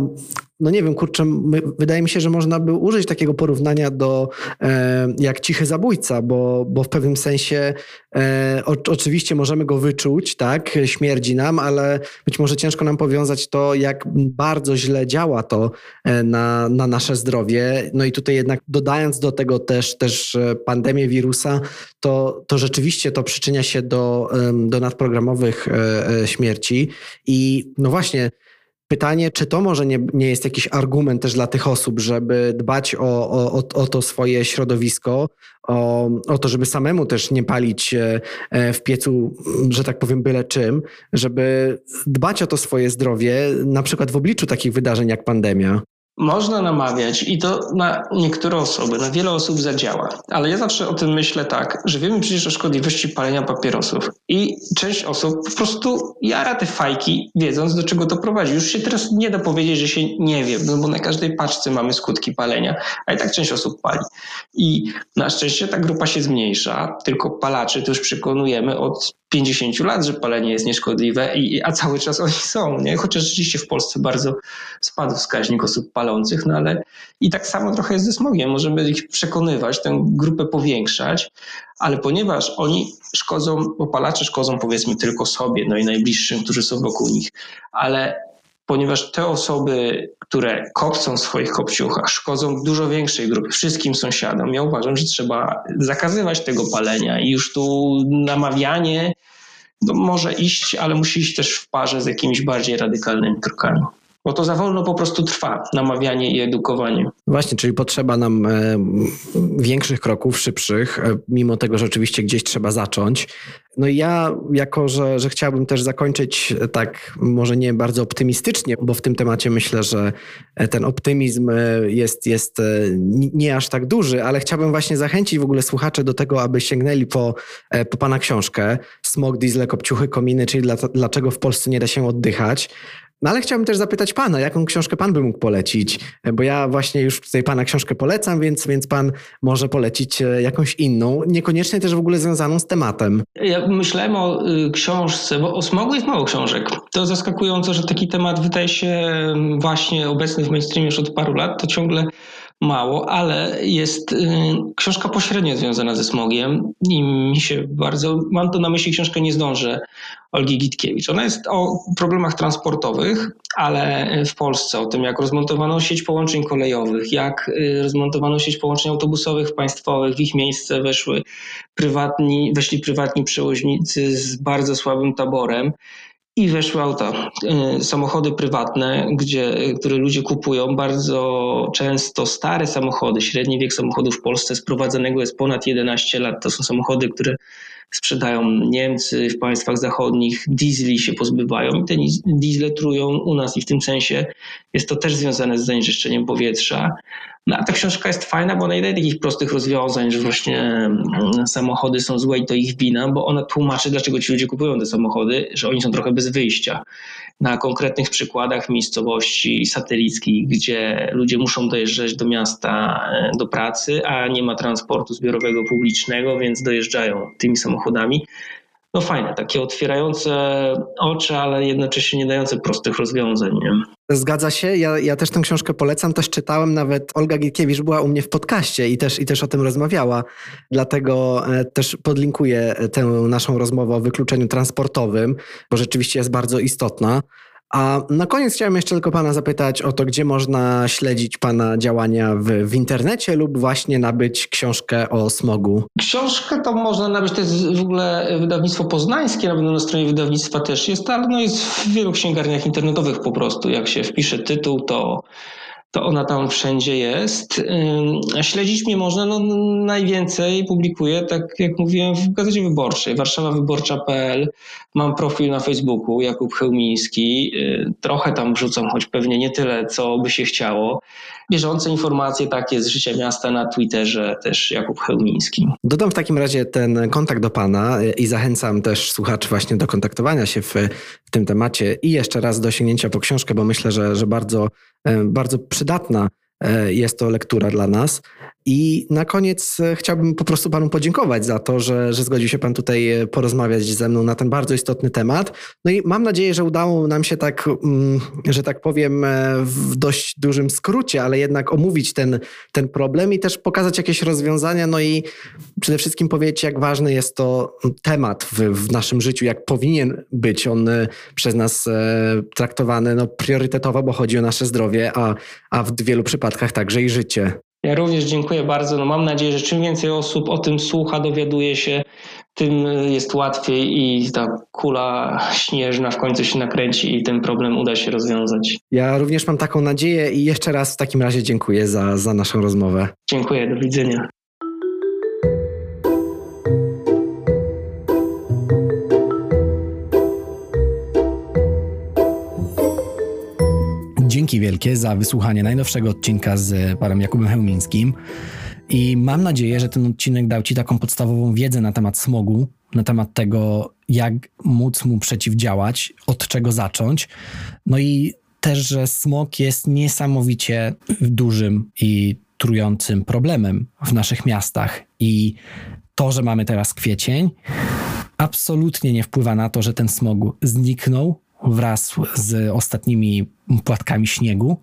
no nie wiem, kurczę, my, wydaje mi się, że można by użyć takiego porównania do e, jak cichy zabójca, bo, bo w pewnym sensie e, o, oczywiście możemy go wyczuć, tak, śmierdzi nam, ale być może ciężko nam powiązać to, jak bardzo źle działa to e, na, na nasze zdrowie. No i tutaj jednak dodając do tego też, też e, pandemię wirusa, to, to rzeczywiście to przyczynia się do, do nadprogramowych e, śmierci i no właśnie, Pytanie, czy to może nie, nie jest jakiś argument też dla tych osób, żeby dbać o, o, o to swoje środowisko, o, o to, żeby samemu też nie palić e, e, w piecu, że tak powiem, byle czym, żeby dbać o to swoje zdrowie, na przykład w obliczu takich wydarzeń jak pandemia. Można namawiać i to na niektóre osoby, na wiele osób zadziała. Ale ja zawsze o tym myślę tak, że wiemy przecież o szkodliwości palenia papierosów i część osób po prostu jara te fajki, wiedząc do czego to prowadzi. Już się teraz nie da powiedzieć, że się nie wie, no bo na każdej paczce mamy skutki palenia, a i tak część osób pali. I na szczęście ta grupa się zmniejsza, tylko palaczy to już przekonujemy od 50 lat, że palenie jest nieszkodliwe, i, a cały czas oni są, nie? chociaż rzeczywiście w Polsce bardzo spadł wskaźnik osób palących, no ale i tak samo trochę jest ze smogiem. Możemy ich przekonywać, tę grupę powiększać, ale ponieważ oni szkodzą, opalacze szkodzą powiedzmy tylko sobie, no i najbliższym, którzy są wokół nich, ale ponieważ te osoby, które kopcą w swoich kopciuchach, szkodzą dużo większej grupie, wszystkim sąsiadom. Ja uważam, że trzeba zakazywać tego palenia i już tu namawianie no, może iść, ale musi iść też w parze z jakimiś bardziej radykalnymi krokami bo to za wolno po prostu trwa, namawianie i edukowanie. Właśnie, czyli potrzeba nam e, większych kroków, szybszych, e, mimo tego, że oczywiście gdzieś trzeba zacząć. No i ja, jako że, że chciałbym też zakończyć e, tak, może nie bardzo optymistycznie, bo w tym temacie myślę, że ten optymizm jest, jest nie aż tak duży, ale chciałbym właśnie zachęcić w ogóle słuchaczy do tego, aby sięgnęli po, po Pana książkę Smog, Diesle, Kopciuchy, Kominy, czyli dlaczego w Polsce nie da się oddychać. No ale chciałbym też zapytać pana, jaką książkę pan by mógł polecić? Bo ja właśnie już tutaj pana książkę polecam, więc, więc pan może polecić e, jakąś inną, niekoniecznie też w ogóle związaną z tematem. Ja myślałem o y, książce, bo o smogu jest mało książek. To zaskakujące, że taki temat wydaje się właśnie obecny w mainstreamie już od paru lat, to ciągle mało, ale jest y, książka pośrednio związana ze smogiem i mi się bardzo, mam to na myśli książkę Nie zdążę Olgi Gitkiewicz. Ona jest o problemach transportowych, ale w Polsce, o tym jak rozmontowano sieć połączeń kolejowych, jak y, rozmontowano sieć połączeń autobusowych państwowych, w ich miejsce weszły prywatni, weszli prywatni przewoźnicy z bardzo słabym taborem i weszły auta, y, samochody prywatne, gdzie, które ludzie kupują, bardzo często stare samochody. Średni wiek samochodów w Polsce sprowadzanego jest ponad 11 lat. To są samochody, które sprzedają Niemcy w państwach zachodnich, diesli się pozbywają i te diesle trują u nas i w tym sensie jest to też związane z zanieczyszczeniem powietrza. No a ta książka jest fajna, bo ona nie daje takich prostych rozwiązań, że właśnie mm, samochody są złe i to ich wina, bo ona tłumaczy, dlaczego ci ludzie kupują te samochody, że oni są trochę bez wyjścia. Na konkretnych przykładach miejscowości satelickich, gdzie ludzie muszą dojeżdżać do miasta, e, do pracy, a nie ma transportu zbiorowego publicznego, więc dojeżdżają tymi samochodami no fajne, takie otwierające oczy, ale jednocześnie nie dające prostych rozwiązań. Nie? Zgadza się, ja, ja też tę książkę polecam, też czytałem, nawet Olga Gierkiewicz była u mnie w podcaście i też, i też o tym rozmawiała, dlatego e, też podlinkuję tę naszą rozmowę o wykluczeniu transportowym, bo rzeczywiście jest bardzo istotna. A na koniec chciałem jeszcze tylko Pana zapytać o to, gdzie można śledzić Pana działania w, w internecie lub właśnie nabyć książkę o smogu. Książkę to można nabyć, to jest w ogóle wydawnictwo poznańskie, nawet na stronie wydawnictwa też jest, ale no jest w wielu księgarniach internetowych po prostu. Jak się wpisze tytuł, to to ona tam wszędzie jest. Śledzić mnie można, no najwięcej publikuję, tak jak mówiłem, w Gazecie Wyborczej, warszawawyborcza.pl. Mam profil na Facebooku, Jakub Chełmiński. Trochę tam wrzucam, choć pewnie nie tyle, co by się chciało. Bieżące informacje takie z życia miasta na Twitterze też Jakub Chełmiński. Dodam w takim razie ten kontakt do Pana y, i zachęcam też słuchaczy właśnie do kontaktowania się w, w tym temacie i jeszcze raz do sięgnięcia po książkę, bo myślę, że, że bardzo, bardzo przydatna jest to lektura dla nas. I na koniec e, chciałbym po prostu panu podziękować za to, że, że zgodził się pan tutaj e, porozmawiać ze mną na ten bardzo istotny temat. No i mam nadzieję, że udało nam się tak, mm, że tak powiem, e, w dość dużym skrócie, ale jednak omówić ten, ten problem i też pokazać jakieś rozwiązania, no i przede wszystkim powiedzieć, jak ważny jest to temat w, w naszym życiu, jak powinien być on przez nas traktowany no, priorytetowo, bo chodzi o nasze zdrowie, a, a w wielu przypadkach także i życie. Ja również dziękuję bardzo. No mam nadzieję, że czym więcej osób o tym słucha, dowiaduje się, tym jest łatwiej i ta kula śnieżna w końcu się nakręci i ten problem uda się rozwiązać. Ja również mam taką nadzieję i jeszcze raz w takim razie dziękuję za, za naszą rozmowę. Dziękuję, do widzenia. Dzięki wielkie za wysłuchanie najnowszego odcinka z panem Jakubem Hełmińskim. I mam nadzieję, że ten odcinek dał Ci taką podstawową wiedzę na temat smogu, na temat tego, jak móc mu przeciwdziałać, od czego zacząć. No i też, że smog jest niesamowicie dużym i trującym problemem w naszych miastach. I to, że mamy teraz kwiecień, absolutnie nie wpływa na to, że ten smog zniknął wraz z ostatnimi płatkami śniegu,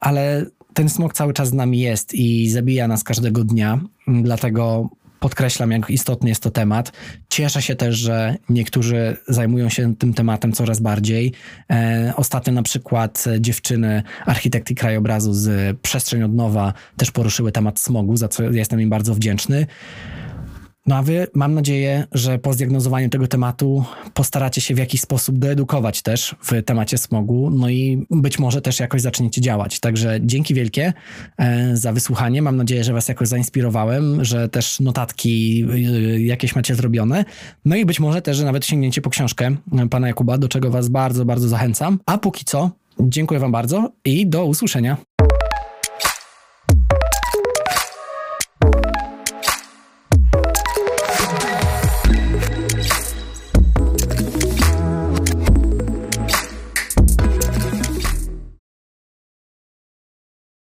ale ten smog cały czas z nami jest i zabija nas każdego dnia, dlatego podkreślam, jak istotny jest to temat. Cieszę się też, że niektórzy zajmują się tym tematem coraz bardziej. E, ostatnio na przykład dziewczyny architekty krajobrazu z Przestrzeń od Nowa też poruszyły temat smogu, za co jestem im bardzo wdzięczny. No a wy, mam nadzieję, że po zdiagnozowaniu tego tematu postaracie się w jakiś sposób doedukować też w temacie smogu, no i być może też jakoś zaczniecie działać. Także dzięki wielkie e, za wysłuchanie. Mam nadzieję, że was jakoś zainspirowałem, że też notatki e, jakieś macie zrobione. No i być może też, że nawet sięgniecie po książkę pana Jakuba, do czego was bardzo, bardzo zachęcam. A póki co, dziękuję wam bardzo i do usłyszenia.